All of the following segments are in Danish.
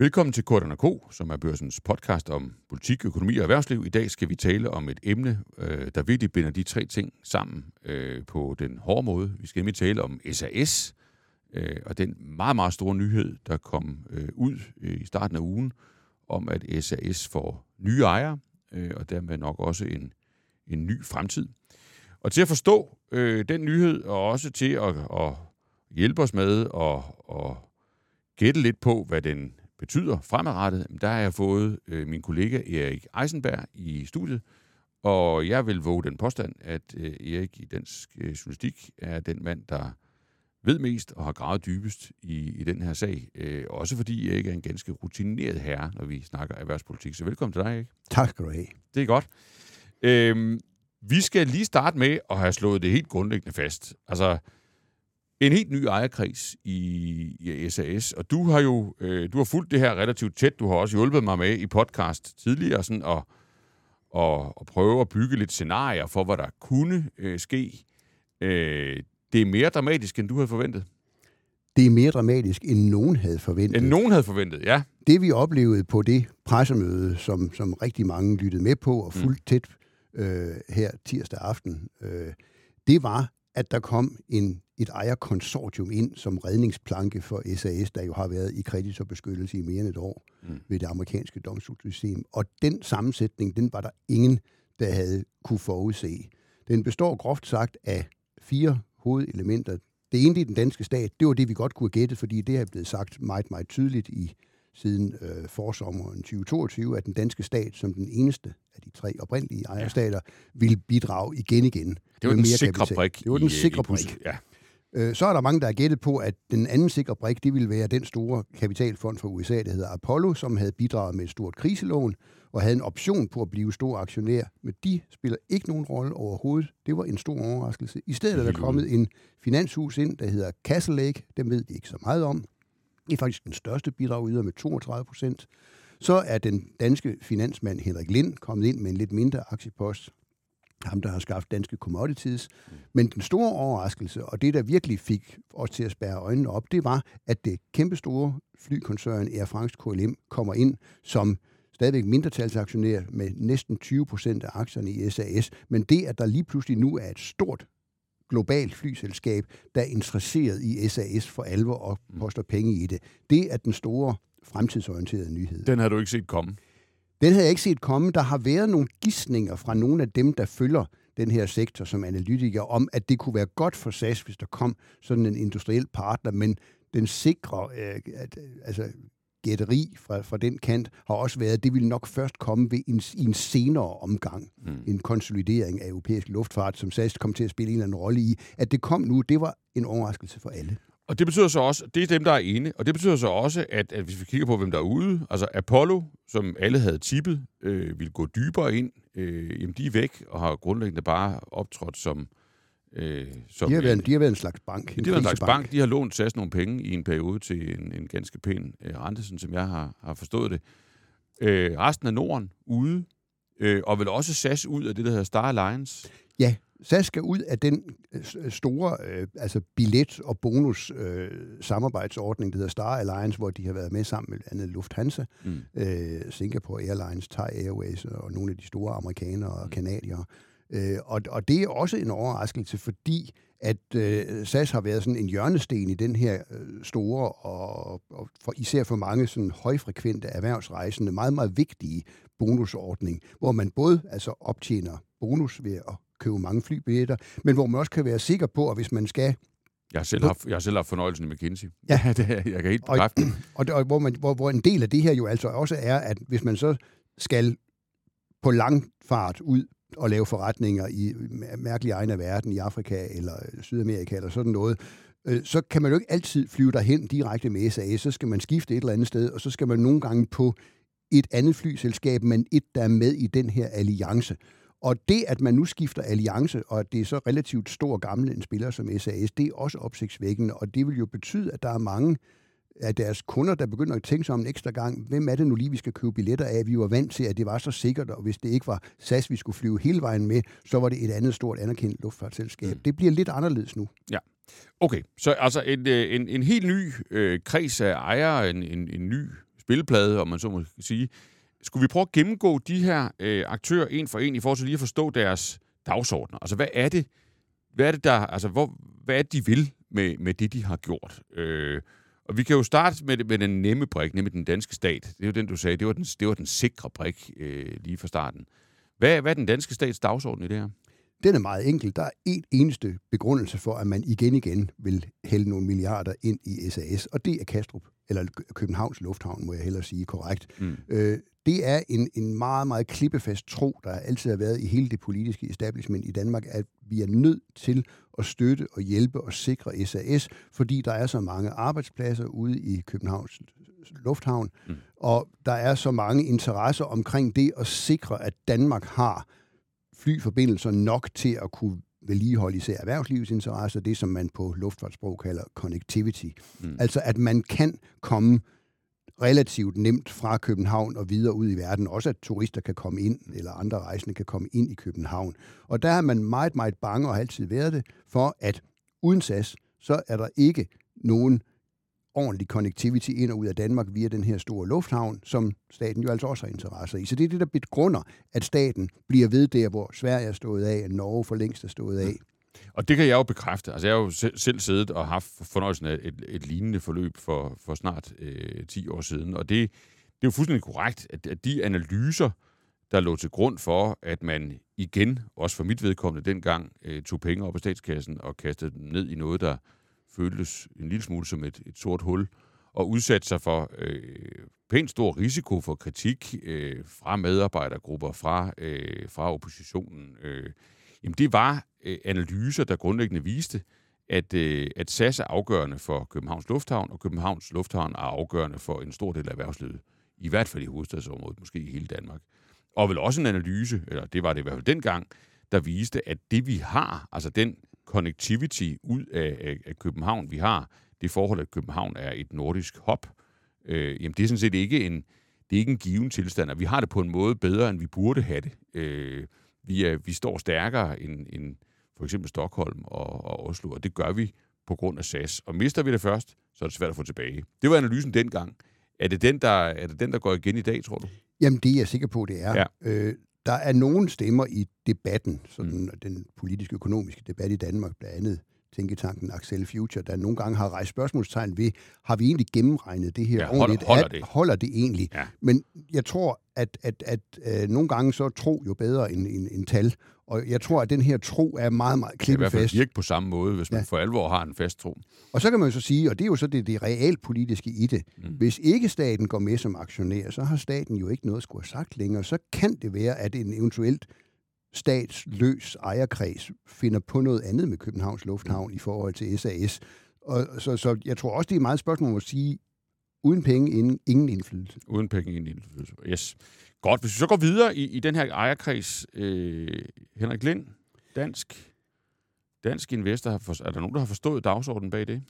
Velkommen til Korten K, som er børsens podcast om politik, økonomi og erhvervsliv. I dag skal vi tale om et emne, øh, der virkelig binder de tre ting sammen øh, på den hårde måde. Vi skal nemlig tale om SAS, øh, og den meget, meget store nyhed, der kom ud i starten af ugen, om at SAS får nye ejere, og dermed nok også en, en ny fremtid. Og til at forstå den nyhed, og også til at, at hjælpe os med at, at gætte lidt på, hvad den betyder fremadrettet, der har jeg fået øh, min kollega Erik Eisenberg i studiet, og jeg vil våge den påstand, at øh, Erik i dansk øh, journalistik er den mand, der ved mest og har gravet dybest i, i den her sag. Øh, også fordi Erik er en ganske rutineret herre, når vi snakker erhvervspolitik. Så velkommen til dig, Erik. Tak skal du have. Det er godt. Øh, vi skal lige starte med at have slået det helt grundlæggende fast. Altså, en helt ny ejerkreds i, i SAS, og du har jo øh, du har fulgt det her relativt tæt. Du har også hjulpet mig med i podcast tidligere sådan at, at, at prøve at bygge lidt scenarier for, hvad der kunne øh, ske. Øh, det er mere dramatisk, end du havde forventet. Det er mere dramatisk, end nogen havde forventet. End nogen havde forventet, ja. Det vi oplevede på det pressemøde, som, som rigtig mange lyttede med på og fuldt mm. tæt øh, her tirsdag aften, øh, det var, at der kom en, et ejerkonsortium ind som redningsplanke for SAS, der jo har været i kreditorbeskyttelse i mere end et år mm. ved det amerikanske domstolssystem. Og den sammensætning, den var der ingen, der havde kunne forudse. Den består groft sagt af fire hovedelementer. Det ene i den danske stat, det var det, vi godt kunne gætte, fordi det er blevet sagt meget, meget tydeligt i siden øh, forsommeren 2022, at den danske stat som den eneste af de tre oprindelige ejerstater ja. vil bidrage igen igen. Det var den mere sikre brik. Det var den sikre brik. Ja. Øh, så er der mange, der har gættet på, at den anden sikre brik, det ville være den store kapitalfond fra USA, der hedder Apollo, som havde bidraget med et stort kriselån og havde en option på at blive stor aktionær. Men de spiller ikke nogen rolle overhovedet. Det var en stor overraskelse. I stedet er der kommet en finanshus ind, der hedder Castle Lake. Dem ved vi ikke så meget om. Det er faktisk den største bidrag yder med 32 procent. Så er den danske finansmand Henrik Lind kommet ind med en lidt mindre aktiepost. Ham, der har skaffet danske commodities. Men den store overraskelse, og det, der virkelig fik os til at spærre øjnene op, det var, at det kæmpestore flykoncern Air France KLM kommer ind som stadigvæk mindretalsaktionær med næsten 20 procent af aktierne i SAS. Men det, at der lige pludselig nu er et stort globalt flyselskab, der er interesseret i SAS for alvor og mm. poster penge i det. Det er den store fremtidsorienterede nyhed. Den har du ikke set komme? Den havde jeg ikke set komme. Der har været nogle gissninger fra nogle af dem, der følger den her sektor som analytiker, om at det kunne være godt for SAS, hvis der kom sådan en industriel partner, men den sikre, øh, at, altså gætteri fra, fra den kant har også været, at det ville nok først komme ved en, i en senere omgang. Mm. En konsolidering af europæisk luftfart, som SAS kom til at spille en eller anden rolle i. At det kom nu, det var en overraskelse for alle. Og det betyder så også, det er dem, der er ene, og det betyder så også, at, at hvis vi kigger på, hvem der er ude, altså Apollo, som alle havde tippet, øh, vil gå dybere ind, øh, jamen de er væk og har grundlæggende bare optrådt som Øh, som de, har været, en, de har været en slags bank. En de har været en slags bank. De har lånt SAS nogle penge i en periode til en, en ganske pæn øh, rente, som jeg har, har forstået det. Øh, resten af Norden ude, øh, og vil også SAS ud af det, der hedder Star Alliance. Ja, SAS skal ud af den øh, store øh, altså billet- og bonus øh, samarbejdsordning, der hedder Star Alliance, hvor de har været med sammen med andet Lufthansa, mm. øh, Singapore Airlines, Thai Airways og nogle af de store amerikanere og mm. kanadiere. Øh, og, og det er også en overraskelse, fordi at øh, SAS har været sådan en hjørnesten i den her øh, store og, og for, især for mange sådan højfrekvente erhvervsrejsende, meget, meget vigtige bonusordning, hvor man både altså optjener bonus ved at købe mange flybilletter, men hvor man også kan være sikker på, at hvis man skal jeg har selv haft, jeg har selv haft fornøjelsen med McKinsey. Ja, det, jeg kan helt bekræfte og, og, og, og hvor, man, hvor, hvor en del af det her jo altså også er, at hvis man så skal på lang fart ud at lave forretninger i mærkelige egne af verden, i Afrika eller Sydamerika eller sådan noget, øh, så kan man jo ikke altid flyve derhen direkte med SAS. Så skal man skifte et eller andet sted, og så skal man nogle gange på et andet flyselskab, men et, der er med i den her alliance. Og det, at man nu skifter alliance, og at det er så relativt stor og gammel en spiller som SAS, det er også opsigtsvækkende, og det vil jo betyde, at der er mange af deres kunder, der begynder at tænke sig om en ekstra gang, hvem er det nu lige, vi skal købe billetter af? Vi var vant til, at det var så sikkert, og hvis det ikke var SAS, vi skulle flyve hele vejen med, så var det et andet stort anerkendt luftfartsselskab. Mm. Det bliver lidt anderledes nu. Ja. Okay, så altså en, øh, en, en helt ny øh, kreds af ejere, en, en, en ny spilleplade, om man så må sige. Skulle vi prøve at gennemgå de her øh, aktører en for en, i forhold til lige at forstå deres dagsordner? Altså, hvad er det, hvad er det der, altså, hvor, hvad er det, de vil med, med det, de har gjort? Øh, og vi kan jo starte med, med den nemme brik, nemlig den danske stat. Det er jo den, du sagde, det var den, det var den sikre brik øh, lige fra starten. Hvad, hvad er den danske stats dagsorden i det her? Den er meget enkel. Der er en eneste begrundelse for, at man igen igen vil hælde nogle milliarder ind i SAS, og det er Kastrup, eller Københavns Lufthavn, må jeg hellere sige korrekt. Mm. Øh, det er en, en meget, meget klippefast tro, der altid har været i hele det politiske establishment i Danmark, at vi er nødt til at støtte og hjælpe og sikre SAS, fordi der er så mange arbejdspladser ude i Københavns Lufthavn, mm. og der er så mange interesser omkring det at sikre, at Danmark har flyforbindelser nok til at kunne vedligeholde især erhvervslivets interesser, det som man på luftfartssprog kalder connectivity. Mm. Altså at man kan komme relativt nemt fra København og videre ud i verden. Også at turister kan komme ind, eller andre rejsende kan komme ind i København. Og der er man meget, meget bange, og har altid været det, for at uden SAS, så er der ikke nogen ordentlig connectivity ind og ud af Danmark via den her store lufthavn, som staten jo altså også har interesse i. Så det er det, der begrunder, at staten bliver ved der, hvor Sverige er stået af, og Norge for længst er stået af. Og det kan jeg jo bekræfte. Altså, jeg har jo selv siddet og haft fornøjelsen af et, et lignende forløb for, for snart øh, 10 år siden. Og det, det er jo fuldstændig korrekt, at, at de analyser, der lå til grund for, at man igen, også for mit vedkommende dengang, øh, tog penge op af statskassen og kastede dem ned i noget, der føltes en lille smule som et, et sort hul, og udsat sig for øh, pænt stor risiko for kritik øh, fra medarbejdergrupper, fra, øh, fra oppositionen. Øh, jamen det var øh, analyser, der grundlæggende viste, at, øh, at SAS er afgørende for Københavns Lufthavn, og Københavns Lufthavn er afgørende for en stor del af erhvervslivet. I hvert fald i hovedstadsområdet, måske i hele Danmark. Og vel også en analyse, eller det var det i hvert fald dengang, der viste, at det vi har, altså den connectivity ud af, af, af København, vi har, det forhold, at København er et nordisk hop, øh, jamen det er sådan set ikke en, det er ikke en given tilstand, og vi har det på en måde bedre, end vi burde have det. Øh, vi, er, vi står stærkere end, end for eksempel Stockholm og, og Oslo, og det gør vi på grund af SAS. Og mister vi det først, så er det svært at få tilbage. Det var analysen dengang. Er det den, der, er det den, der går igen i dag, tror du? Jamen, det er jeg sikker på, det er. Ja. Øh, der er nogle stemmer i debatten, sådan mm. den politiske økonomiske debat i Danmark, blandt andet tænketanken Axel Future, der nogle gange har rejst spørgsmålstegn ved, har vi egentlig gennemregnet det her ja, holder, ordentligt? Holder det? Holder det egentlig? Ja. Men jeg tror, at, at, at, øh, nogle gange så tro jo bedre end, end, end tal. Og jeg tror, at den her tro er meget, meget klippefast. Det i hvert fald virke på samme måde, hvis man ja. for alvor har en fast tro. Og så kan man jo så sige, og det er jo så det, det realpolitiske i det, mm. hvis ikke staten går med som aktionær, så har staten jo ikke noget at skulle have sagt længere. Så kan det være, at en eventuelt statsløs ejerkreds finder på noget andet med Københavns Lufthavn i forhold til SAS. Og så, så jeg tror også, det er meget spørgsmål at sige, uden penge, ingen, ingen indflydelse. Uden penge, ingen indflydelse. Yes. Godt, hvis vi så går videre i, i den her ejerkreds, øh, Henrik Lind, dansk, dansk investor, har for, er der nogen, der har forstået dagsordenen bag det?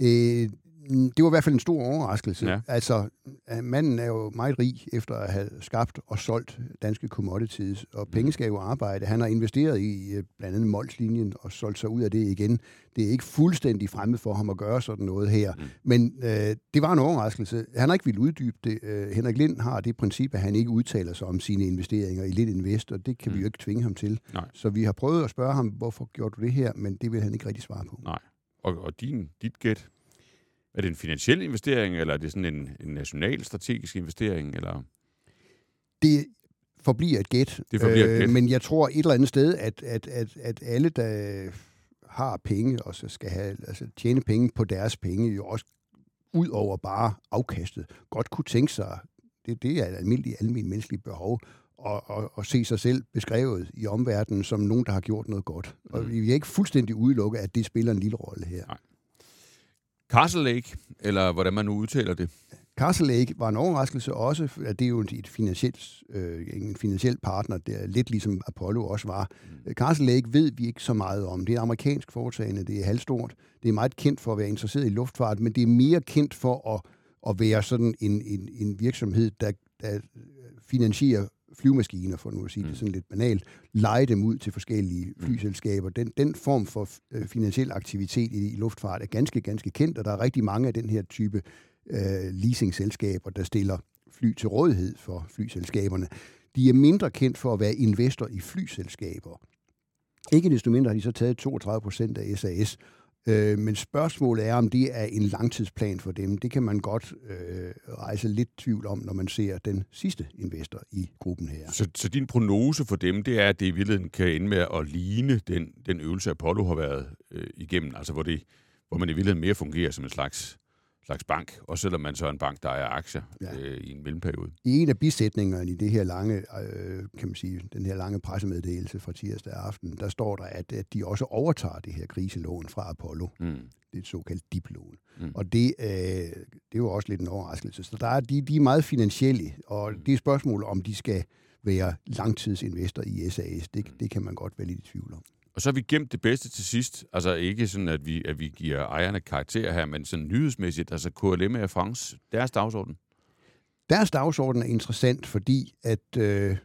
Øh, det var i hvert fald en stor overraskelse. Ja. Altså, manden er jo meget rig efter at have skabt og solgt danske commodities, og mm. penge skal jo arbejde. Han har investeret i øh, blandt andet Molslinjen og solgt sig ud af det igen. Det er ikke fuldstændig fremmed for ham at gøre sådan noget her, mm. men øh, det var en overraskelse. Han har ikke ville uddybe det. Øh, Henrik Lind har det princip, at han ikke udtaler sig om sine investeringer i Lind Invest, og det kan mm. vi jo ikke tvinge ham til. Nej. Så vi har prøvet at spørge ham, hvorfor gjorde du det her, men det vil han ikke rigtig svare på. Nej. Og, og din, dit gæt, er det en finansiel investering, eller er det sådan en, en national strategisk investering? Eller? Det forbliver et gæt. Det forbliver et øh, gæt. Men jeg tror et eller andet sted, at, at, at, at alle, der har penge, og så skal have, altså, tjene penge på deres penge, jo også ud over bare afkastet, godt kunne tænke sig, det, det er et almindeligt, almindeligt menneskeligt behov, og, og, og se sig selv beskrevet i omverdenen som nogen, der har gjort noget godt. Og mm. vi er ikke fuldstændig udelukke, at det spiller en lille rolle her. Nej. Castle Lake, eller hvordan man nu udtaler det. Castle Lake var en overraskelse også, at det er jo et finansielt, øh, en finansiel partner, der lidt ligesom Apollo også var. Mm. Castle Lake ved vi ikke så meget om. Det er amerikansk foretagende, det er halvstort. Det er meget kendt for at være interesseret i luftfart, men det er mere kendt for at, at være sådan en, en, en virksomhed, der, der finansierer flyvemaskiner, for nu at sige mm. det sådan lidt banalt, lege dem ud til forskellige mm. flyselskaber. Den, den form for øh, finansiel aktivitet i, i luftfart er ganske, ganske kendt, og der er rigtig mange af den her type øh, leasingselskaber, der stiller fly til rådighed for flyselskaberne. De er mindre kendt for at være investor i flyselskaber. Ikke desto mindre har de så taget 32 procent af SAS, Øh, men spørgsmålet er, om det er en langtidsplan for dem. Det kan man godt øh, rejse lidt tvivl om, når man ser den sidste investor i gruppen her. Så, så din prognose for dem, det er, at det i virkeligheden kan ende med at ligne den, den øvelse, Apollo har været øh, igennem, altså hvor, det, hvor man i virkeligheden mere fungerer som en slags slags bank, og selvom man så er en bank, der er aktier ja. øh, i en mellemperiode. I en af bisætningerne i det her lange, øh, kan man sige, den her lange pressemeddelelse fra tirsdag aften, der står der, at, at de også overtager det her kriselån fra Apollo. Mm. Det er et såkaldt diplån. Mm. Og det, øh, det er jo også lidt en overraskelse. Så der er, de, de er meget finansielle, og mm. det er spørgsmål, om de skal være langtidsinvestor i SAS. Det, mm. det kan man godt være lidt i tvivl om. Og så har vi gemt det bedste til sidst. Altså ikke sådan, at vi, at vi giver ejerne karakter her, men sådan nyhedsmæssigt. Altså KLM Air France, deres dagsorden. Deres dagsorden er interessant, fordi at øh,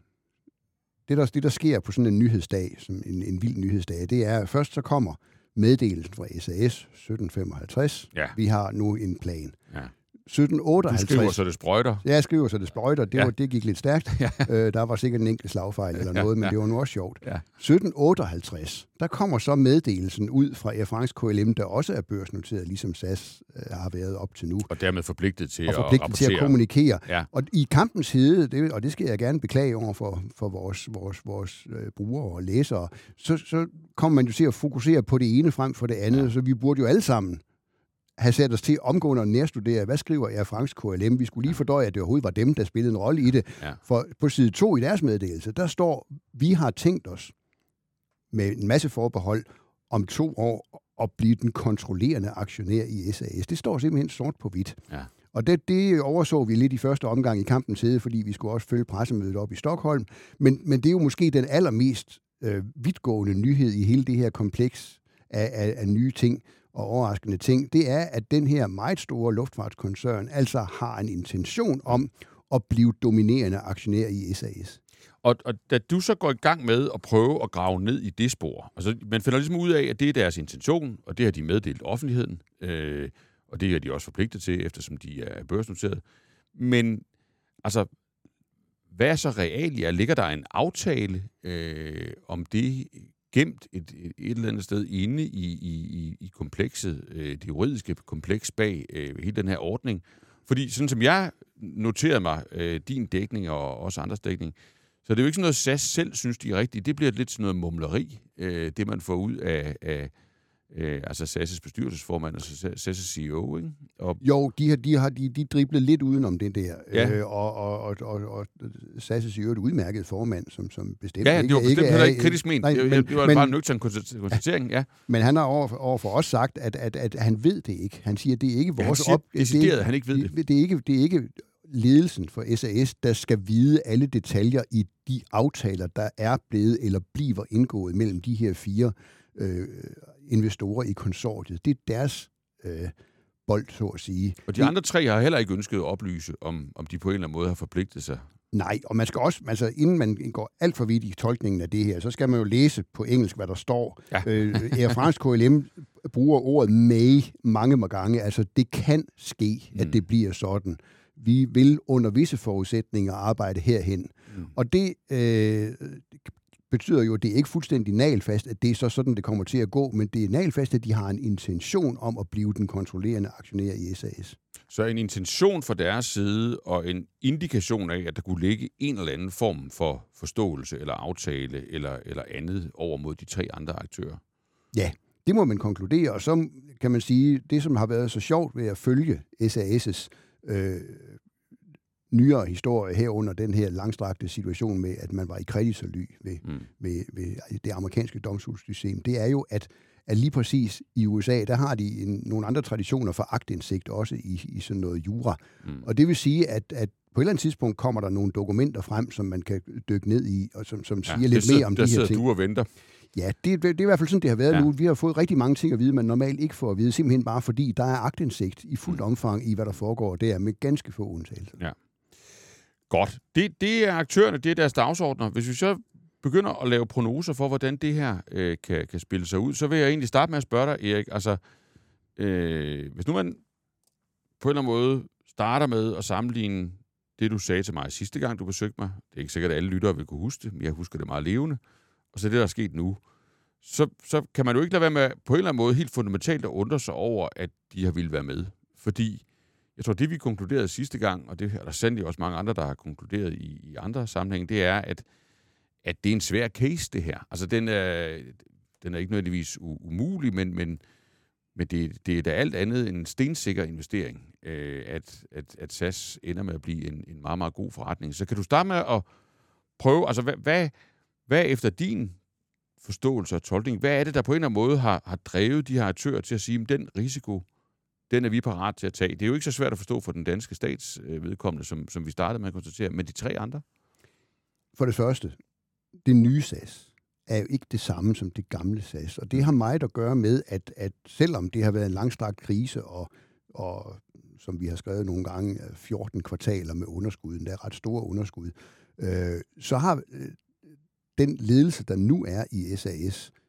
det, der, det, der sker på sådan en nyhedsdag, som en, en vild nyhedsdag, det er, at først så kommer meddelelsen fra SAS 1755. Ja. Vi har nu en plan. Ja. 1758... Du skriver, så det sprøjter. Ja, jeg skriver, så det sprøjter. Det, ja. var, det gik lidt stærkt. Ja. Øh, der var sikkert en enkelt slagfejl eller noget, ja. men det var nu også sjovt. Ja. 1758, der kommer så meddelelsen ud fra Air France KLM, der også er børsnoteret, ligesom SAS øh, har været op til nu. Og dermed forpligtet til, og forpligtet at, til at kommunikere. Ja. Og i kampens hede, det, og det skal jeg gerne beklage over for, for vores, vores, vores øh, brugere og læsere, så, så kommer man jo til at fokusere på det ene frem for det andet, ja. så vi burde jo alle sammen have sat os til omgående at nærstudere, hvad skriver Air France KLM? Vi skulle lige fordøje, at det overhovedet var dem, der spillede en rolle i det. Ja. For på side 2 i deres meddelelse, der står, vi har tænkt os med en masse forbehold om to år at blive den kontrollerende aktionær i SAS. Det står simpelthen sort på hvidt. Ja. Og det, det overså vi lidt i første omgang i kampens hede, fordi vi skulle også følge pressemødet op i Stockholm. Men, men det er jo måske den allermest øh, vidtgående nyhed i hele det her kompleks af, af, af nye ting og overraskende ting, det er, at den her meget store luftfartskoncern altså har en intention om at blive dominerende aktionær i SAS. Og, og da du så går i gang med at prøve at grave ned i det spor, altså man finder ligesom ud af, at det er deres intention, og det har de meddelt offentligheden, øh, og det er de også forpligtet til, eftersom de er børsnoteret. Men altså, hvad er så realia? Ligger der en aftale øh, om det gemt et, et, et eller andet sted inde i, i, i komplekset, øh, det juridiske kompleks bag øh, hele den her ordning. Fordi sådan som jeg noterede mig øh, din dækning og også andres dækning, så det er jo ikke sådan noget, SAS selv synes, de er rigtigt. Det bliver lidt sådan noget mumleri, øh, det man får ud af, af, øh, altså SAS' bestyrelsesformand og SAS' CEO, ikke? Og jo, de har, de har de, de driblet lidt udenom det der, ja. øh, og, og, og, og, og SAS' CEO et udmærket formand, som, som bestemt ja, ja, det var bestemt ikke, heller ikke kritisk ment. Nej, men, det var men, bare en nøgtern konstatering, ja. Men han har over, over for os sagt, at, at, at han ved det ikke. Han siger, at det er ikke vores ja, han siger, op... Det, han ikke ved det. Det, det, er ikke, det er ikke ledelsen for SAS, der skal vide alle detaljer i de aftaler, der er blevet eller bliver indgået mellem de her fire øh, investorer i konsortiet. Det er deres øh, bold, så at sige. Og de andre tre har heller ikke ønsket at oplyse, om, om de på en eller anden måde har forpligtet sig. Nej, og man skal også, altså inden man går alt for vidt i tolkningen af det her, så skal man jo læse på engelsk, hvad der står. Ja. øh, Air France KLM bruger ordet may mange gange. Altså, det kan ske, at mm. det bliver sådan. Vi vil under visse forudsætninger arbejde herhen. Mm. Og det øh, betyder jo, at det er ikke fuldstændig nalfast, at det er så sådan, det kommer til at gå, men det er nalfast, at de har en intention om at blive den kontrollerende aktionær i SAS. Så en intention fra deres side og en indikation af, at der kunne ligge en eller anden form for forståelse eller aftale eller, eller andet over mod de tre andre aktører? Ja, det må man konkludere, og så kan man sige, det som har været så sjovt ved at følge SAS' øh, nyere historie herunder den her langstrakte situation med, at man var i kreditorly ved, mm. ved, ved det amerikanske domstolssystem, det er jo, at, at lige præcis i USA, der har de en, nogle andre traditioner for agtindsigt, også i, i sådan noget jura. Mm. Og det vil sige, at, at på et eller andet tidspunkt kommer der nogle dokumenter frem, som man kan dykke ned i, og som, som siger ja, lidt mere om de her ting. du og venter. Ja, det, det, det er i hvert fald sådan, det har været ja. nu. Vi har fået rigtig mange ting at vide, man normalt ikke får at vide, simpelthen bare fordi der er agtindsigt i fuldt mm. omfang i, hvad der foregår der, med ganske få undtagelser. Ja. Godt. Det, det er aktørerne, det er deres dagsordner. Hvis vi så begynder at lave prognoser for, hvordan det her øh, kan, kan spille sig ud, så vil jeg egentlig starte med at spørge dig, Erik. Altså, øh, hvis nu man på en eller anden måde starter med at sammenligne det, du sagde til mig sidste gang, du besøgte mig. Det er ikke sikkert, at alle lyttere vil kunne huske det, men jeg husker det meget levende. Og så det, der er sket nu. Så, så kan man jo ikke lade være med på en eller anden måde helt fundamentalt at undre sig over, at de har ville være med. Fordi jeg tror, det vi konkluderede sidste gang, og det er der sandelig også mange andre, der har konkluderet i, i andre sammenhænge, det er, at, at det er en svær case, det her. Altså, den er, den er ikke nødvendigvis umulig, men, men, men det, det er da alt andet end en stensikker investering, øh, at, at, at SAS ender med at blive en, en meget, meget god forretning. Så kan du starte med at prøve, altså hvad, hvad, hvad efter din forståelse og tolkning, hvad er det, der på en eller anden måde har, har drevet de her aktører til at sige, at den risiko, den er vi parat til at tage. Det er jo ikke så svært at forstå for den danske stats øh, vedkommende, som, som vi startede med at konstatere, men de tre andre? For det første, det nye SAS er jo ikke det samme som det gamle SAS, og det har meget at gøre med, at, at selvom det har været en langstrakt krise, og, og som vi har skrevet nogle gange, 14 kvartaler med underskud, der er ret store underskud, øh, så har øh, den ledelse, der nu er i SAS, øh,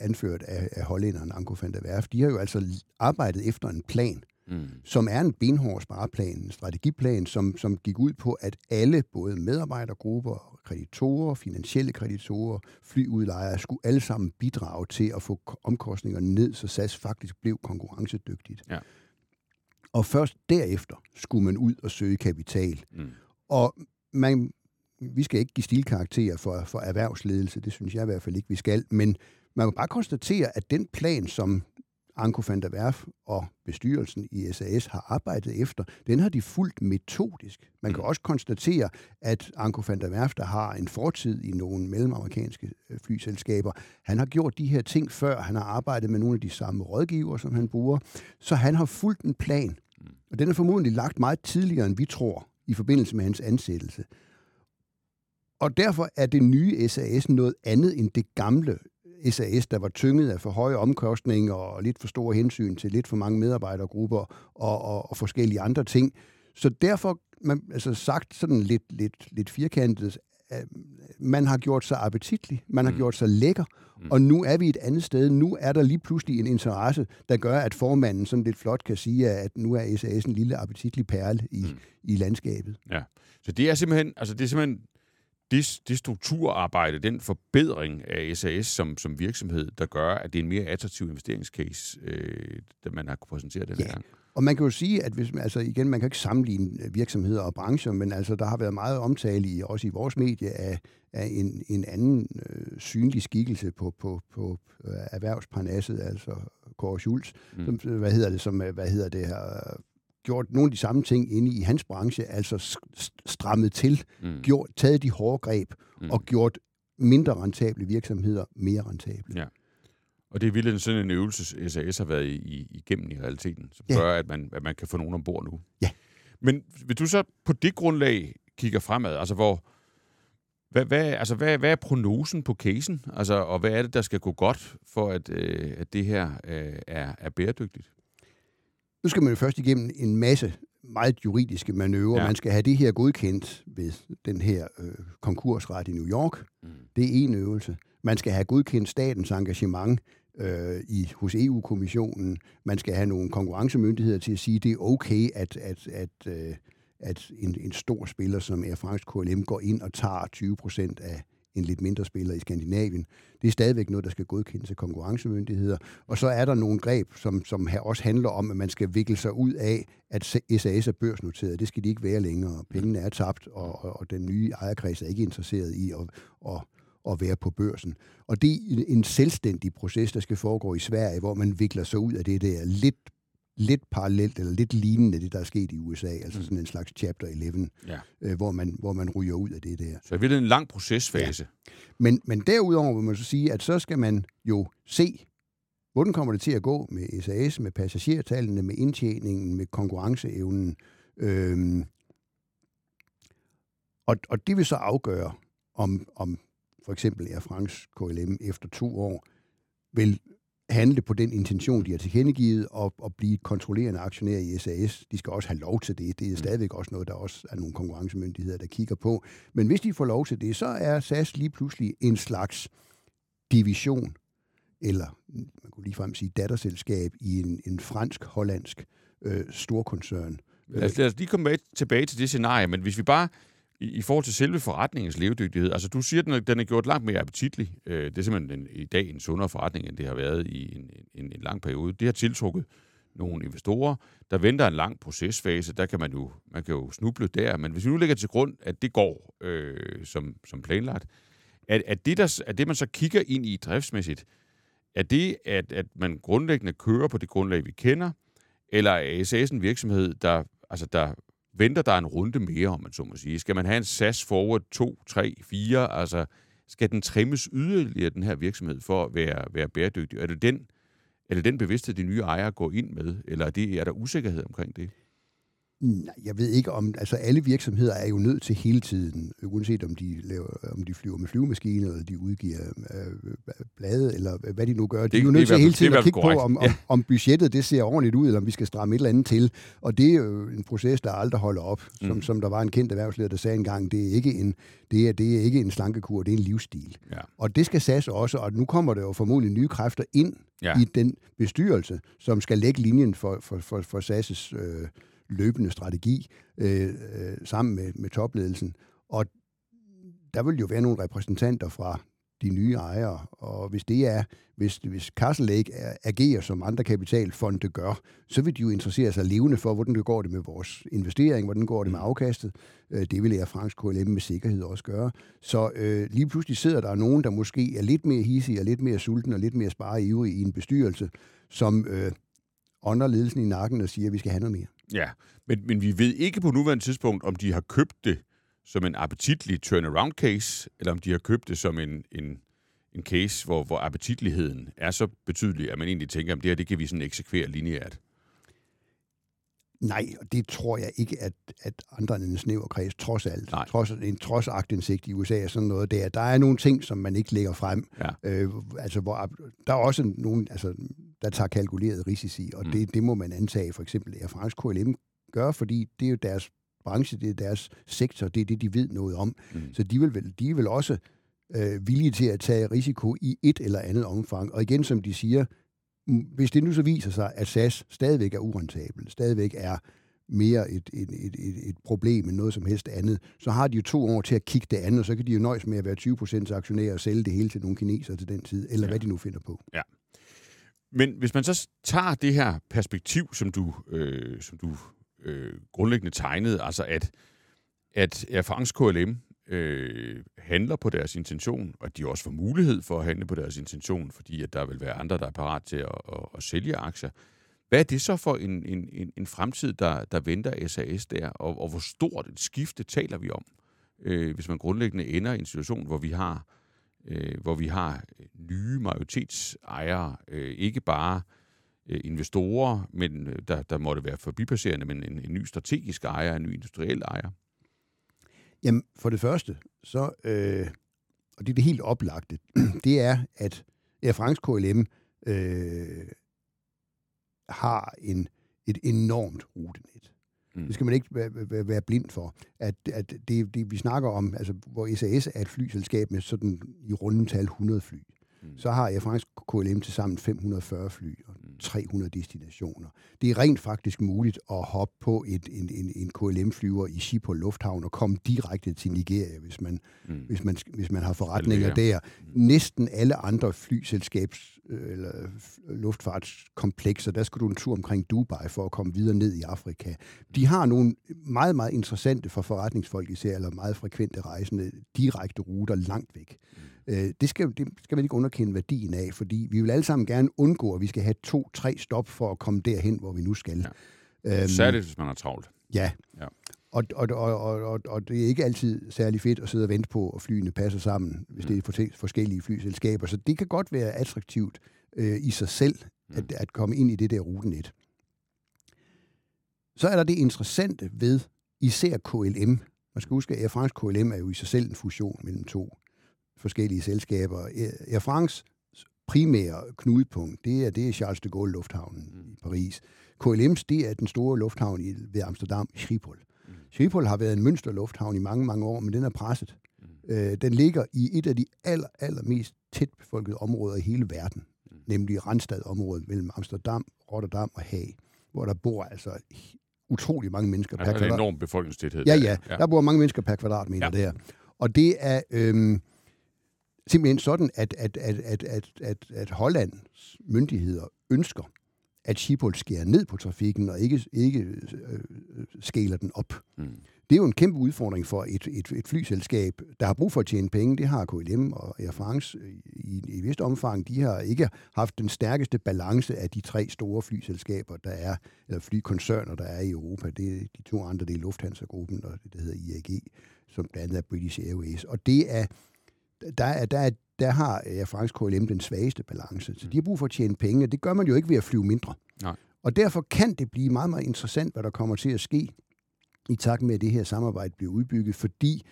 anført af, af hollænderen Anko van der Werf, de har jo altså arbejdet efter en plan, mm. som er en benhård spareplan, en strategiplan, som, som gik ud på, at alle, både medarbejdergrupper, kreditorer, finansielle kreditorer, flyudlejere, skulle alle sammen bidrage til at få omkostningerne ned, så SAS faktisk blev konkurrencedygtigt. Ja. Og først derefter skulle man ud og søge kapital. Mm. Og man vi skal ikke give stilkarakterer for, for erhvervsledelse, det synes jeg i hvert fald ikke, vi skal, men man må bare konstatere, at den plan, som Anko van der Werf og bestyrelsen i SAS har arbejdet efter, den har de fuldt metodisk. Man kan mm. også konstatere, at Anko van der Werf, der har en fortid i nogle mellemamerikanske øh, flyselskaber, han har gjort de her ting før, han har arbejdet med nogle af de samme rådgiver, som han bruger, så han har fulgt en plan. Mm. Og den er formodentlig lagt meget tidligere, end vi tror, i forbindelse med hans ansættelse. Og derfor er det nye SAS noget andet end det gamle SAS, der var tynget af for høje omkostninger og lidt for store hensyn til lidt for mange medarbejdergrupper og, og, og forskellige andre ting. Så derfor, man, altså sagt sådan lidt, lidt, lidt firkantet, man har gjort sig appetitlig, man har mm. gjort sig lækker, mm. og nu er vi et andet sted. Nu er der lige pludselig en interesse, der gør, at formanden sådan lidt flot kan sige, at nu er SAS en lille appetitlig perle i, mm. i landskabet. Ja, så det er simpelthen, altså det er simpelthen det, det strukturarbejde, den forbedring af SAS som, som virksomhed, der gør, at det er en mere attraktiv investeringscase, øh, der man har kunne præsentere den ja. her gang. Og man kan jo sige, at hvis, altså igen, man kan ikke sammenligne øh, virksomheder og brancher, men altså, der har været meget omtale, i, også i vores medie, af, af en, en anden øh, synlig skikkelse på, på, på øh, erhvervsparnasset, altså Kåre Schultz, mm. som, hvad hedder det, som, hvad hedder det her, gjort nogle af de samme ting inde i hans branche, altså strammet til, mm. gjort, taget de hårde greb mm. og gjort mindre rentable virksomheder mere rentable. Ja. Og det er virkelig sådan en øvelse, SAS har været i, i, igennem i realiteten, som ja. gør, at man, at man kan få nogen ombord nu. Ja. Men hvis du så på det grundlag kigger fremad, altså hvor, hvad, hvad, altså hvad, hvad er prognosen på casen, altså, og hvad er det, der skal gå godt for, at, øh, at det her øh, er, er bæredygtigt? Nu skal man jo først igennem en masse meget juridiske manøvrer. Ja. Man skal have det her godkendt ved den her øh, konkursret i New York. Mm. Det er en øvelse. Man skal have godkendt statens engagement øh, i, hos EU-kommissionen. Man skal have nogle konkurrencemyndigheder til at sige, at det er okay, at, at, at, øh, at en, en stor spiller som Air France KLM går ind og tager 20 procent af en lidt mindre spiller i Skandinavien. Det er stadigvæk noget, der skal godkendes af konkurrencemyndigheder. Og så er der nogle greb, som, som her også handler om, at man skal vikle sig ud af, at SAS er børsnoteret. Det skal de ikke være længere. Pengene er tabt, og, og, og den nye ejerkreds er ikke interesseret i at, at, at være på børsen. Og det er en selvstændig proces, der skal foregå i Sverige, hvor man vikler sig ud af det der lidt lidt parallelt eller lidt lignende det, der er sket i USA, altså mm. sådan en slags chapter 11, ja. øh, hvor, man, hvor man ryger ud af det der. Så det er en lang procesfase. Ja. Men, men derudover vil man så sige, at så skal man jo se, hvordan kommer det til at gå med SAS, med passagertallene, med indtjeningen, med konkurrenceevnen. Øhm, og, og det vil så afgøre, om, om for eksempel Air France KLM efter to år vil handle på den intention, de har tilkendegivet, og, og blive kontrollerende aktionær i SAS. De skal også have lov til det. Det er mm. stadigvæk også noget, der også er nogle konkurrencemyndigheder, der kigger på. Men hvis de får lov til det, så er SAS lige pludselig en slags division, eller man kunne ligefrem sige datterselskab i en, en fransk-hollandsk øh, storkoncern, Lad os, lad os lige komme tilbage til det scenarie, men hvis vi bare i, i forhold til selve forretningens levedygtighed, altså du siger, at den er, den er gjort langt mere appetitlig. Øh, det er simpelthen en, i dag en sundere forretning, end det har været i en, en, en lang periode. Det har tiltrukket nogle investorer. Der venter en lang procesfase, der kan man jo, man kan jo snuble der, men hvis vi nu lægger til grund, at det går øh, som, som planlagt, at, at, det der, at det, man så kigger ind i driftsmæssigt, er det, at, at man grundlæggende kører på det grundlag, vi kender, eller er SAS en virksomhed, der, altså der venter der en runde mere, om man så må sige? Skal man have en SAS Forward 2, 3, 4? Altså, skal den trimmes yderligere, den her virksomhed, for at være, være bæredygtig? Er det den, er det den bevidsthed, de nye ejere går ind med, eller er, det, er der usikkerhed omkring det? Nej, jeg ved ikke om, altså alle virksomheder er jo nødt til hele tiden, uanset om de, laver, om de flyver med flyvemaskiner, eller de udgiver øh, blade, eller hvad de nu gør. De det, er jo nødt til hele tiden at kigge på, om, om, om budgettet det ser ordentligt ud, eller om vi skal stramme et eller andet til. Og det er jo en proces, der aldrig holder op. Som, mm. som der var en kendt erhvervsleder, der sagde engang, det er ikke en, det er, det er ikke en slankekur, det er en livsstil. Ja. Og det skal SAS også, og nu kommer der jo formodentlig nye kræfter ind ja. i den bestyrelse, som skal lægge linjen for, for, for, for SAS' øh, løbende strategi øh, øh, sammen med, med topledelsen. Og der vil jo være nogle repræsentanter fra de nye ejere, og hvis det er, hvis, hvis Castle Lake agerer som andre kapitalfonde gør, så vil de jo interessere sig levende for, hvordan det går det med vores investering, hvordan går det med mm. afkastet. Øh, det vil Air France KLM med sikkerhed også gøre. Så øh, lige pludselig sidder der nogen, der måske er lidt mere hissige og lidt mere sulten og lidt mere spareivrig i en bestyrelse, som øh, ånder ledelsen i nakken og siger, at vi skal have noget mere. Ja, men, men vi ved ikke på nuværende tidspunkt, om de har købt det som en appetitlig turnaround case, eller om de har købt det som en, en, en case, hvor, hvor appetitligheden er så betydelig, at man egentlig tænker, at det her det kan vi sådan eksekvere lineært. Nej, og det tror jeg ikke, at, at andre end en snæver kreds, trods alt, Nej. trods, en trods aktindsigt i USA og sådan noget, der, der er nogle ting, som man ikke lægger frem. Ja. Øh, altså, hvor, der er også nogen, altså, der tager kalkuleret risici, og mm. det, det må man antage, for eksempel Air France KLM gør, fordi det er jo deres branche, det er deres sektor, det er det, de ved noget om. Mm. Så de vil, de er vel også øh, villige til at tage risiko i et eller andet omfang. Og igen, som de siger, hvis det nu så viser sig, at SAS stadigvæk er urentabel, stadigvæk er mere et, et, et, et, et problem end noget som helst andet, så har de jo to år til at kigge det andet, og så kan de jo nøjes med at være 20% aktionærer og sælge det hele til nogle kinesere til den tid, eller ja. hvad de nu finder på. Ja. Men hvis man så tager det her perspektiv, som du, øh, som du øh, grundlæggende tegnede, altså at, at Air France KLM øh, handler på deres intention, og at de også får mulighed for at handle på deres intention, fordi at der vil være andre, der er parat til at, at, at sælge aktier. Hvad er det så for en, en, en, en fremtid, der, der venter SAS der, og, og hvor stort et skifte taler vi om, øh, hvis man grundlæggende ender i en situation, hvor vi har øh, hvor vi har øh, nye majoritetsejere, øh, ikke bare øh, investorer, men øh, der, der måtte være forbipasserende, men en, en ny strategisk ejer, en ny industriel ejer? Jamen, for det første, så, øh, og det er det helt oplagte, det er, at Air France KLM øh, har en, et enormt rutenet. Mm. Det skal man ikke være, være blind for. At, at det, det, vi snakker om, altså, hvor SAS er et flyselskab med sådan i rundetal 100 fly. Mm. Så har Air France KLM til sammen 540 fly og 300 mm. destinationer. Det er rent faktisk muligt at hoppe på et, en, en, en KLM-flyver i Schiphol Lufthavn og komme direkte til Nigeria, hvis man, mm. hvis man, hvis man har forretninger der. Mm. Næsten alle andre flyselskabs øh, eller luftfartskomplekser, der skal du en tur omkring Dubai for at komme videre ned i Afrika. De har nogle meget, meget interessante for forretningsfolk især, eller meget frekvente rejsende, direkte ruter langt væk. Mm. Øh, det, skal, det skal man ikke underkende værdien af, fordi vi vil alle sammen gerne undgå, at vi skal have to-tre stop for at komme derhen, hvor vi nu skal. Ja. Øhm, Særligt, hvis man har travlt. Ja. ja. Og, og, og, og, og det er ikke altid særlig fedt at sidde og vente på, at flyene passer sammen, hvis mm. det er forskellige flyselskaber. Så det kan godt være attraktivt øh, i sig selv, mm. at, at komme ind i det der rutenet. Så er der det interessante ved især KLM. Man skal huske, at Air France KLM er jo i sig selv en fusion mellem to forskellige selskaber. Air France primære knudepunkt, det er, det er Charles de Gaulle Lufthavnen mm. i Paris. KLM's, det er den store lufthavn i, ved Amsterdam, Schiphol. Mm. Schiphol har været en mønsterlufthavn i mange, mange år, men den er presset. Mm. Øh, den ligger i et af de aller, aller mest tæt befolkede områder i hele verden, mm. nemlig Randstad-området mellem Amsterdam, Rotterdam og Haag, hvor der bor altså utrolig mange mennesker Ja, per der er en enorm befolkningstæthed. Ja, der. ja, der bor mange mennesker per kvadratmeter Ja. der. Og det er øhm, simpelthen sådan, at, at, at, at, at, at, at Hollands myndigheder ønsker, at Schiphol skærer ned på trafikken og ikke, ikke øh, skæler den op. Mm. Det er jo en kæmpe udfordring for et, et, et flyselskab, der har brug for at tjene penge. Det har KLM og Air France i, i vist omfang. De har ikke haft den stærkeste balance af de tre store flyselskaber, der er, eller flykoncerner, der er i Europa. Det er de to andre, det er Lufthansa-gruppen og det, der hedder IAG, som blandt andet er British Airways. Og det er, der, er, der, er, der har Air France KLM den svageste balance. Så de har brug for at tjene penge, det gør man jo ikke ved at flyve mindre. Nej. Og derfor kan det blive meget, meget interessant, hvad der kommer til at ske i takt med, at det her samarbejde bliver udbygget, fordi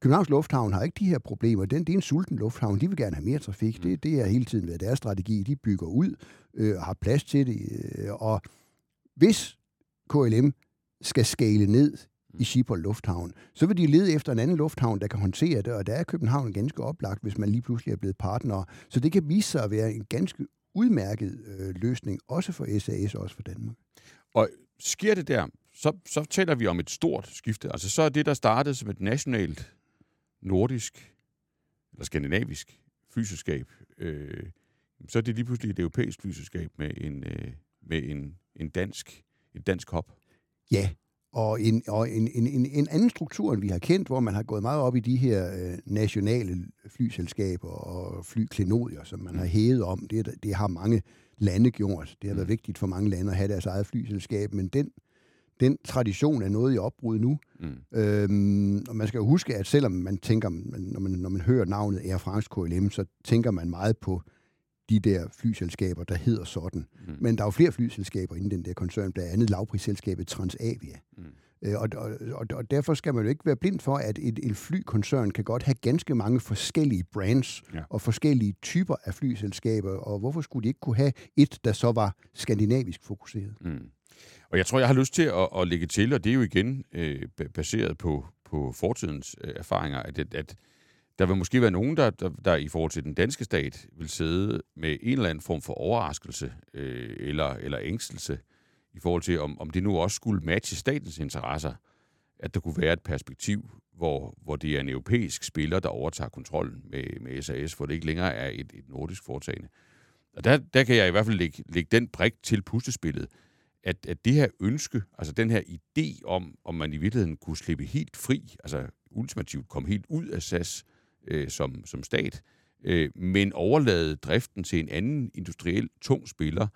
Københavns Lufthavn har ikke de her problemer. Den, det er en sulten lufthavn. De vil gerne have mere trafik. Det, det har hele tiden været deres strategi. De bygger ud øh, og har plads til det. Øh, og hvis KLM skal skale ned i Schiphol Lufthavn, så vil de lede efter en anden lufthavn, der kan håndtere det, og der er København ganske oplagt, hvis man lige pludselig er blevet partner. Så det kan vise sig at være en ganske udmærket øh, løsning, også for SAS og også for Danmark. Og sker det der, så, så taler vi om et stort skifte. Altså så er det, der startede som et nationalt, nordisk eller skandinavisk flyselskab, øh, så er det lige pludselig et europæisk flyselskab med en, øh, med en, en dansk, et dansk hop. Ja, og, en, og en, en, en, en anden struktur, end vi har kendt, hvor man har gået meget op i de her øh, nationale flyselskaber og flyklenodier, som man har hævet om. Det, det har mange lande gjort. Det har været vigtigt for mange lande at have deres eget flyselskab, men den, den tradition er noget i opbrud nu. Mm. Øhm, og man skal jo huske, at selvom man tænker, når man, når man hører navnet Air France KLM, så tænker man meget på de der flyselskaber, der hedder sådan. Mm. Men der er jo flere flyselskaber inden den der koncern, blandt andet lavprisselskabet Transavia. Mm. Øh, Og, og, og, og derfor skal man jo ikke være blind for, at et, et flykoncern kan godt have ganske mange forskellige brands Ja. og forskellige typer af flyselskaber, og hvorfor skulle de ikke kunne have et, der så var skandinavisk fokuseret? Mm. Og jeg tror, jeg har lyst til at, at lægge til, og det er jo igen øh, ba- baseret på, på fortidens øh, erfaringer, at, at der vil måske være nogen, der, der, der i forhold til den danske stat vil sidde med en eller anden form for overraskelse øh, eller, eller ængstelse i forhold til, om, om det nu også skulle matche statens interesser, at der kunne være et perspektiv, hvor, hvor det er en europæisk spiller, der overtager kontrollen med, med SAS, hvor det ikke længere er et, et nordisk foretagende. Og der, der kan jeg i hvert fald lægge, lægge den brik til puslespillet, at, at det her ønske, altså den her idé om, om man i virkeligheden kunne slippe helt fri, altså ultimativt komme helt ud af SAS øh, som, som stat, øh, men overlade driften til en anden industriel tung spiller,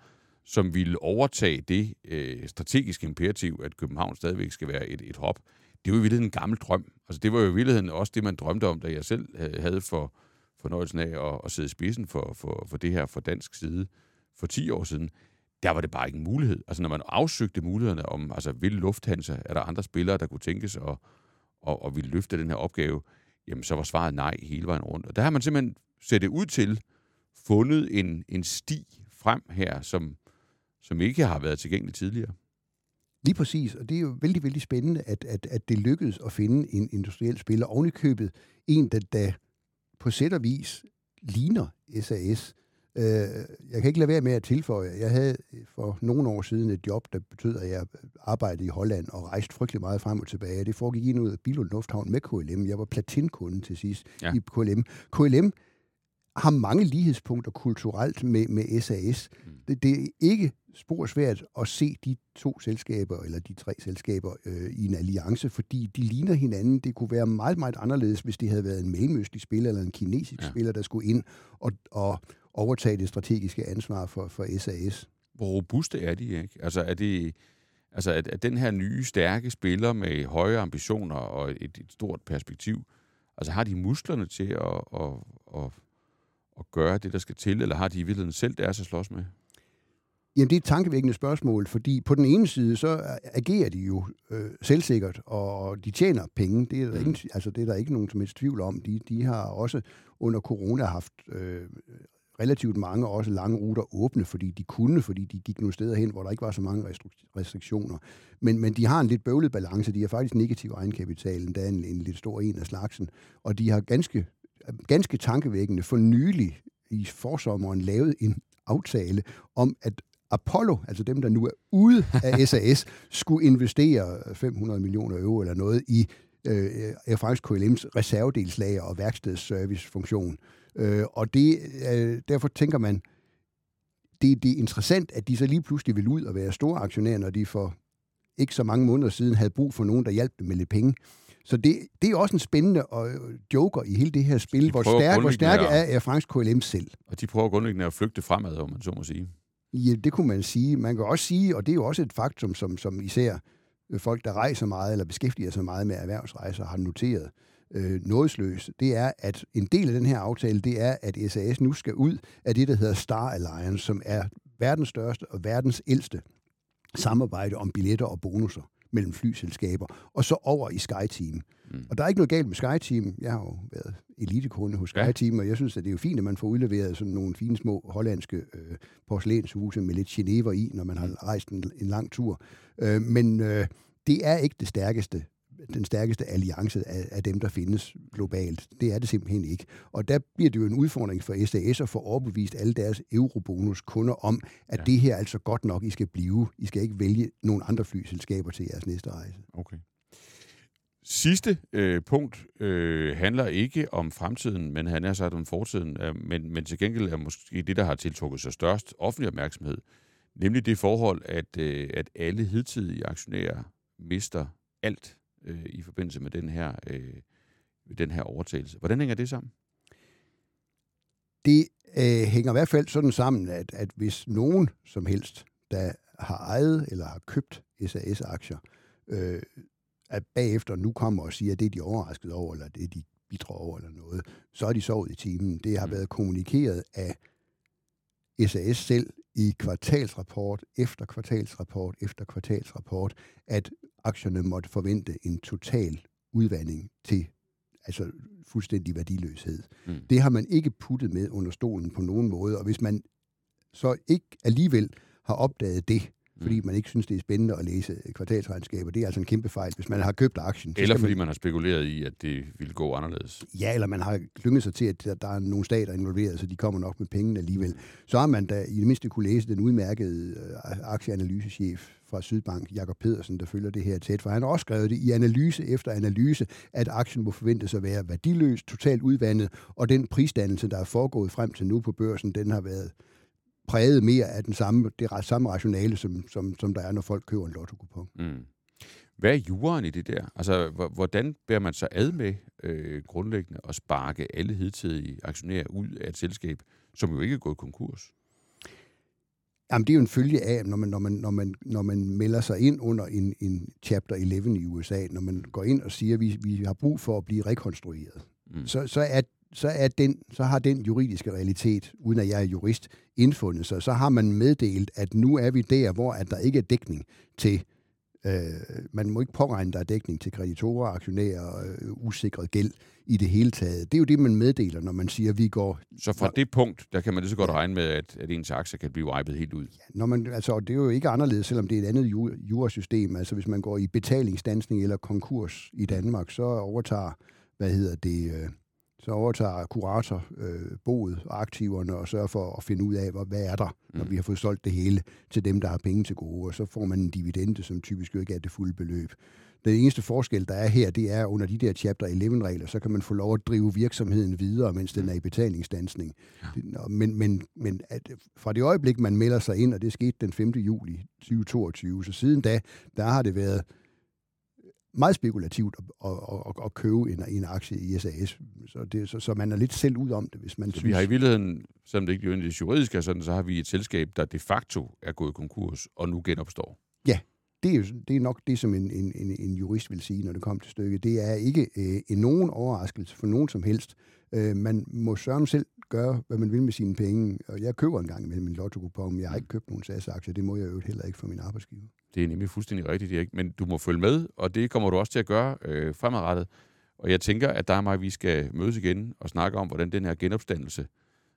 som ville overtage det øh, strategiske imperativ, at København stadigvæk skal være et, et hop. Det var jo i virkeligheden en gammel drøm. Altså det var jo i virkeligheden også det, man drømte om, da jeg selv havde- for fornøjelsen af at, at sidde i spidsen for, for, for det her fra dansk side for 10 år siden der var det bare ikke en mulighed. Altså når man afsøgte mulighederne om, altså vil Lufthansa, er der andre spillere, der kunne tænkes at, og, og ville løfte den her opgave, jamen så var svaret nej hele vejen rundt. Og der har man simpelthen set det ud til, fundet en, en sti frem her, som, som ikke har været tilgængelig tidligere. Lige præcis, og det er jo vældig, vældig spændende, at, at, at det lykkedes at finde en industriel spiller ovenikøbet. En, der, der på sæt og vis ligner SAS. Øh, jeg kan ikke lade være med at tilføje, jeg havde for nogle år siden et job, der betød, at jeg arbejdede i Holland og rejste frygtelig meget frem og tilbage. Det foregik ind ud af Bilund Lufthavn med KLM. Jeg var platinkunde til sidst Ja. i KLM. KLM har mange lighedspunkter kulturelt med, med SAS. Mm. Det, det er ikke spor svært at se de to selskaber, eller de tre selskaber, øh, i en alliance, fordi de ligner hinanden. Det kunne være meget, meget anderledes, hvis det havde været en mellemøstlig spiller, eller en kinesisk ja. spiller, der skulle ind og, og overtage det strategiske ansvar for, for SAS. Hvor robuste er de, ikke? Altså er det... Altså, at, at den her nye, stærke spiller med høje ambitioner og et, et stort perspektiv, altså har de musklerne til at, at, at, at gøre det, der skal til, eller har de i virkeligheden selv deres at slås med? Jamen, det er et tankevækkende spørgsmål, fordi på den ene side, så agerer de jo øh, selvsikkert, og de tjener penge. Det er, der Mm. ingen, altså, det er der ikke nogen som helst tvivl om. De, de har også under corona haft øh, relativt mange, også lange ruter åbne, fordi de kunne, fordi de gik nogle steder hen, hvor der ikke var så mange restrik- restriktioner. Men, men de har en lidt bøvlet balance. De har faktisk negativ egenkapital, er en, en lidt stor en af slagsen. Og de har ganske, ganske tankevækkende for nylig i forsommeren lavet en aftale om, at Apollo, altså dem, der nu er ude af SAS, skulle investere 500 millioner euro eller noget i øh, Air France KLM's reservedelslager og værkstedsservicefunktion. Øh, og det, øh, derfor tænker man, det, det er interessant, at de så lige pludselig vil ud og være store aktionærer, når de for ikke så mange måneder siden havde brug for nogen, der hjalp dem med lidt penge. Så det, det er også en spændende og joker i hele det her spil, de hvor, stærk, hvor stærke er Air France KLM selv. Og de prøver grundlæggende at flygte fremad, om man så må sige. Ja, det kunne man sige. Man kan også sige, og det er jo også et faktum, som, som især folk, der rejser meget eller beskæftiger sig meget med erhvervsrejser, har noteret øh, nådesløs, det er, at en del af den her aftale, det er, at SAS nu skal ud af det, der hedder Star Alliance, som er verdens største og verdens ældste samarbejde om billetter og bonusser mellem flyselskaber, og så over i SkyTeam. Mm. Og der er ikke noget galt med SkyTeam. Jeg har jo været elitekunde hos SkyTeam, ja. og jeg synes, at det er jo fint, at man får udleveret sådan nogle fine små hollandske øh, porcelænshuse med lidt genever i, når man har mm. rejst en, en lang tur. Øh, men øh, det er ikke det stærkeste den stærkeste alliance af, af dem, der findes globalt. Det er det simpelthen ikke. Og der bliver det jo en udfordring for SAS at få overbevist alle deres eurobonus-kunder om, at ja. det her er altså godt nok, I skal blive. I skal ikke vælge nogle andre flyselskaber til jeres næste rejse. Okay. Sidste øh, punkt øh, handler ikke om fremtiden, men han er sagt om fortiden, øh, men, men til gengæld er måske det, der har tiltrukket sig størst offentlig opmærksomhed, nemlig det forhold, at, øh, at alle hidtidige aktionærer mister alt øh, i forbindelse med den her, øh, den her overtagelse. Hvordan hænger det sammen? Det øh, hænger i hvert fald sådan sammen, at, at hvis nogen som helst, der har ejet eller har købt SAS-aktier, øh, at bagefter nu kommer og siger, at det er de overrasket over, eller det er de bidrager over, eller noget, så er de sovet i timen. Det har mm. været kommunikeret af SAS selv i kvartalsrapport efter kvartalsrapport efter kvartalsrapport, at aktierne måtte forvente en total udvandring til altså fuldstændig værdiløshed. Mm. Det har man ikke puttet med under stolen på nogen måde, og hvis man så ikke alligevel har opdaget det, fordi mm. man ikke synes, det er spændende at læse kvartalsregnskaber. Det er altså en kæmpe fejl, hvis man har købt aktien. Eller fordi man... man har spekuleret i, at det ville gå anderledes. Ja, eller man har klynget sig til, at der er nogle stater involveret, så de kommer nok med pengene alligevel. Så har man da i det mindste kunne læse den udmærkede øh, aktieanalysechef fra Sydbank, Jakob Pedersen, der følger det her tæt, for han har også skrevet det i analyse efter analyse, at aktien må forventes at være værdiløs, totalt udvandet, og den prisdannelse, der er foregået frem til nu på børsen, den har været præget mere af den samme, det samme rationale, som, som, som der er, når folk køber en lotto-kupon. Mm. Hvad er juraen i det der? Altså, hvordan bærer man sig ad med øh, grundlæggende at sparke alle hidtidige aktionærer ud af et selskab, som jo ikke er gået konkurs? Jamen, det er jo en følge af, når man, når man, når man, når man melder sig ind under en, en Chapter 11 i USA, når man går ind og siger, at vi, vi har brug for at blive rekonstrueret, mm. så, så er så, er den, så har den juridiske realitet, uden at jeg er jurist, indfundet sig. Så har man meddelt, at nu er vi der, hvor at der ikke er dækning til, øh, man må ikke påregne, der er dækning til kreditorer, aktionærer, øh, usikret gæld i det hele taget. Det er jo det, man meddeler, når man siger, at vi går... Så fra det punkt, der kan man lige så godt ja. regne med, at, at ens aktie kan blive wipet helt ud? Ja, når man, altså, det er jo ikke anderledes, selvom det er et andet jurasystem. Altså hvis man går i betalingsdansning eller konkurs i Danmark, så overtager, hvad hedder det... Øh, så overtager kurator øh, boet og aktiverne og sørger for at finde ud af, hvad, er der, når mm. vi har fået solgt det hele til dem, der har penge til gode, og så får man en dividende, som typisk jo ikke er det fulde beløb. Den eneste forskel, der er her, det er, under de der Chapter 11-regler, så kan man få lov at drive virksomheden videre, mens den mm. er i betalingsdansning. Ja. Men, men, men at fra det øjeblik, man melder sig ind, og det skete den 5. juli 2022, så siden da, der har det været meget spekulativt at, at, at, at købe en, en aktie i SAS. Så, det, så, så man er lidt selv ud om det, hvis man så synes... vi har i virkeligheden, selvom det ikke er juridisk er sådan, så har vi et selskab, der de facto er gået konkurs og nu genopstår. Ja, det er, det er nok det, som en, en, en, en jurist vil sige, når det kommer til stykket. Det er ikke øh, en nogen overraskelse for nogen som helst. Øh, man må sørge selv gøre, hvad man vil med sine penge. Og jeg køber en gang med min lotto men jeg har ikke købt nogen SAS-aktier. Det må jeg jo heller ikke for min arbejdsgiver. Det er nemlig fuldstændig rigtigt, Erik. Men du må følge med, og det kommer du også til at gøre øh, fremadrettet. Og jeg tænker, at der er mig, vi skal mødes igen og snakke om, hvordan den her genopstandelse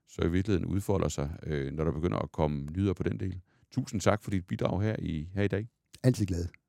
så i virkeligheden udfolder sig, øh, når der begynder at komme nyder på den del. Tusind tak for dit bidrag her i, her i dag. Altid glad.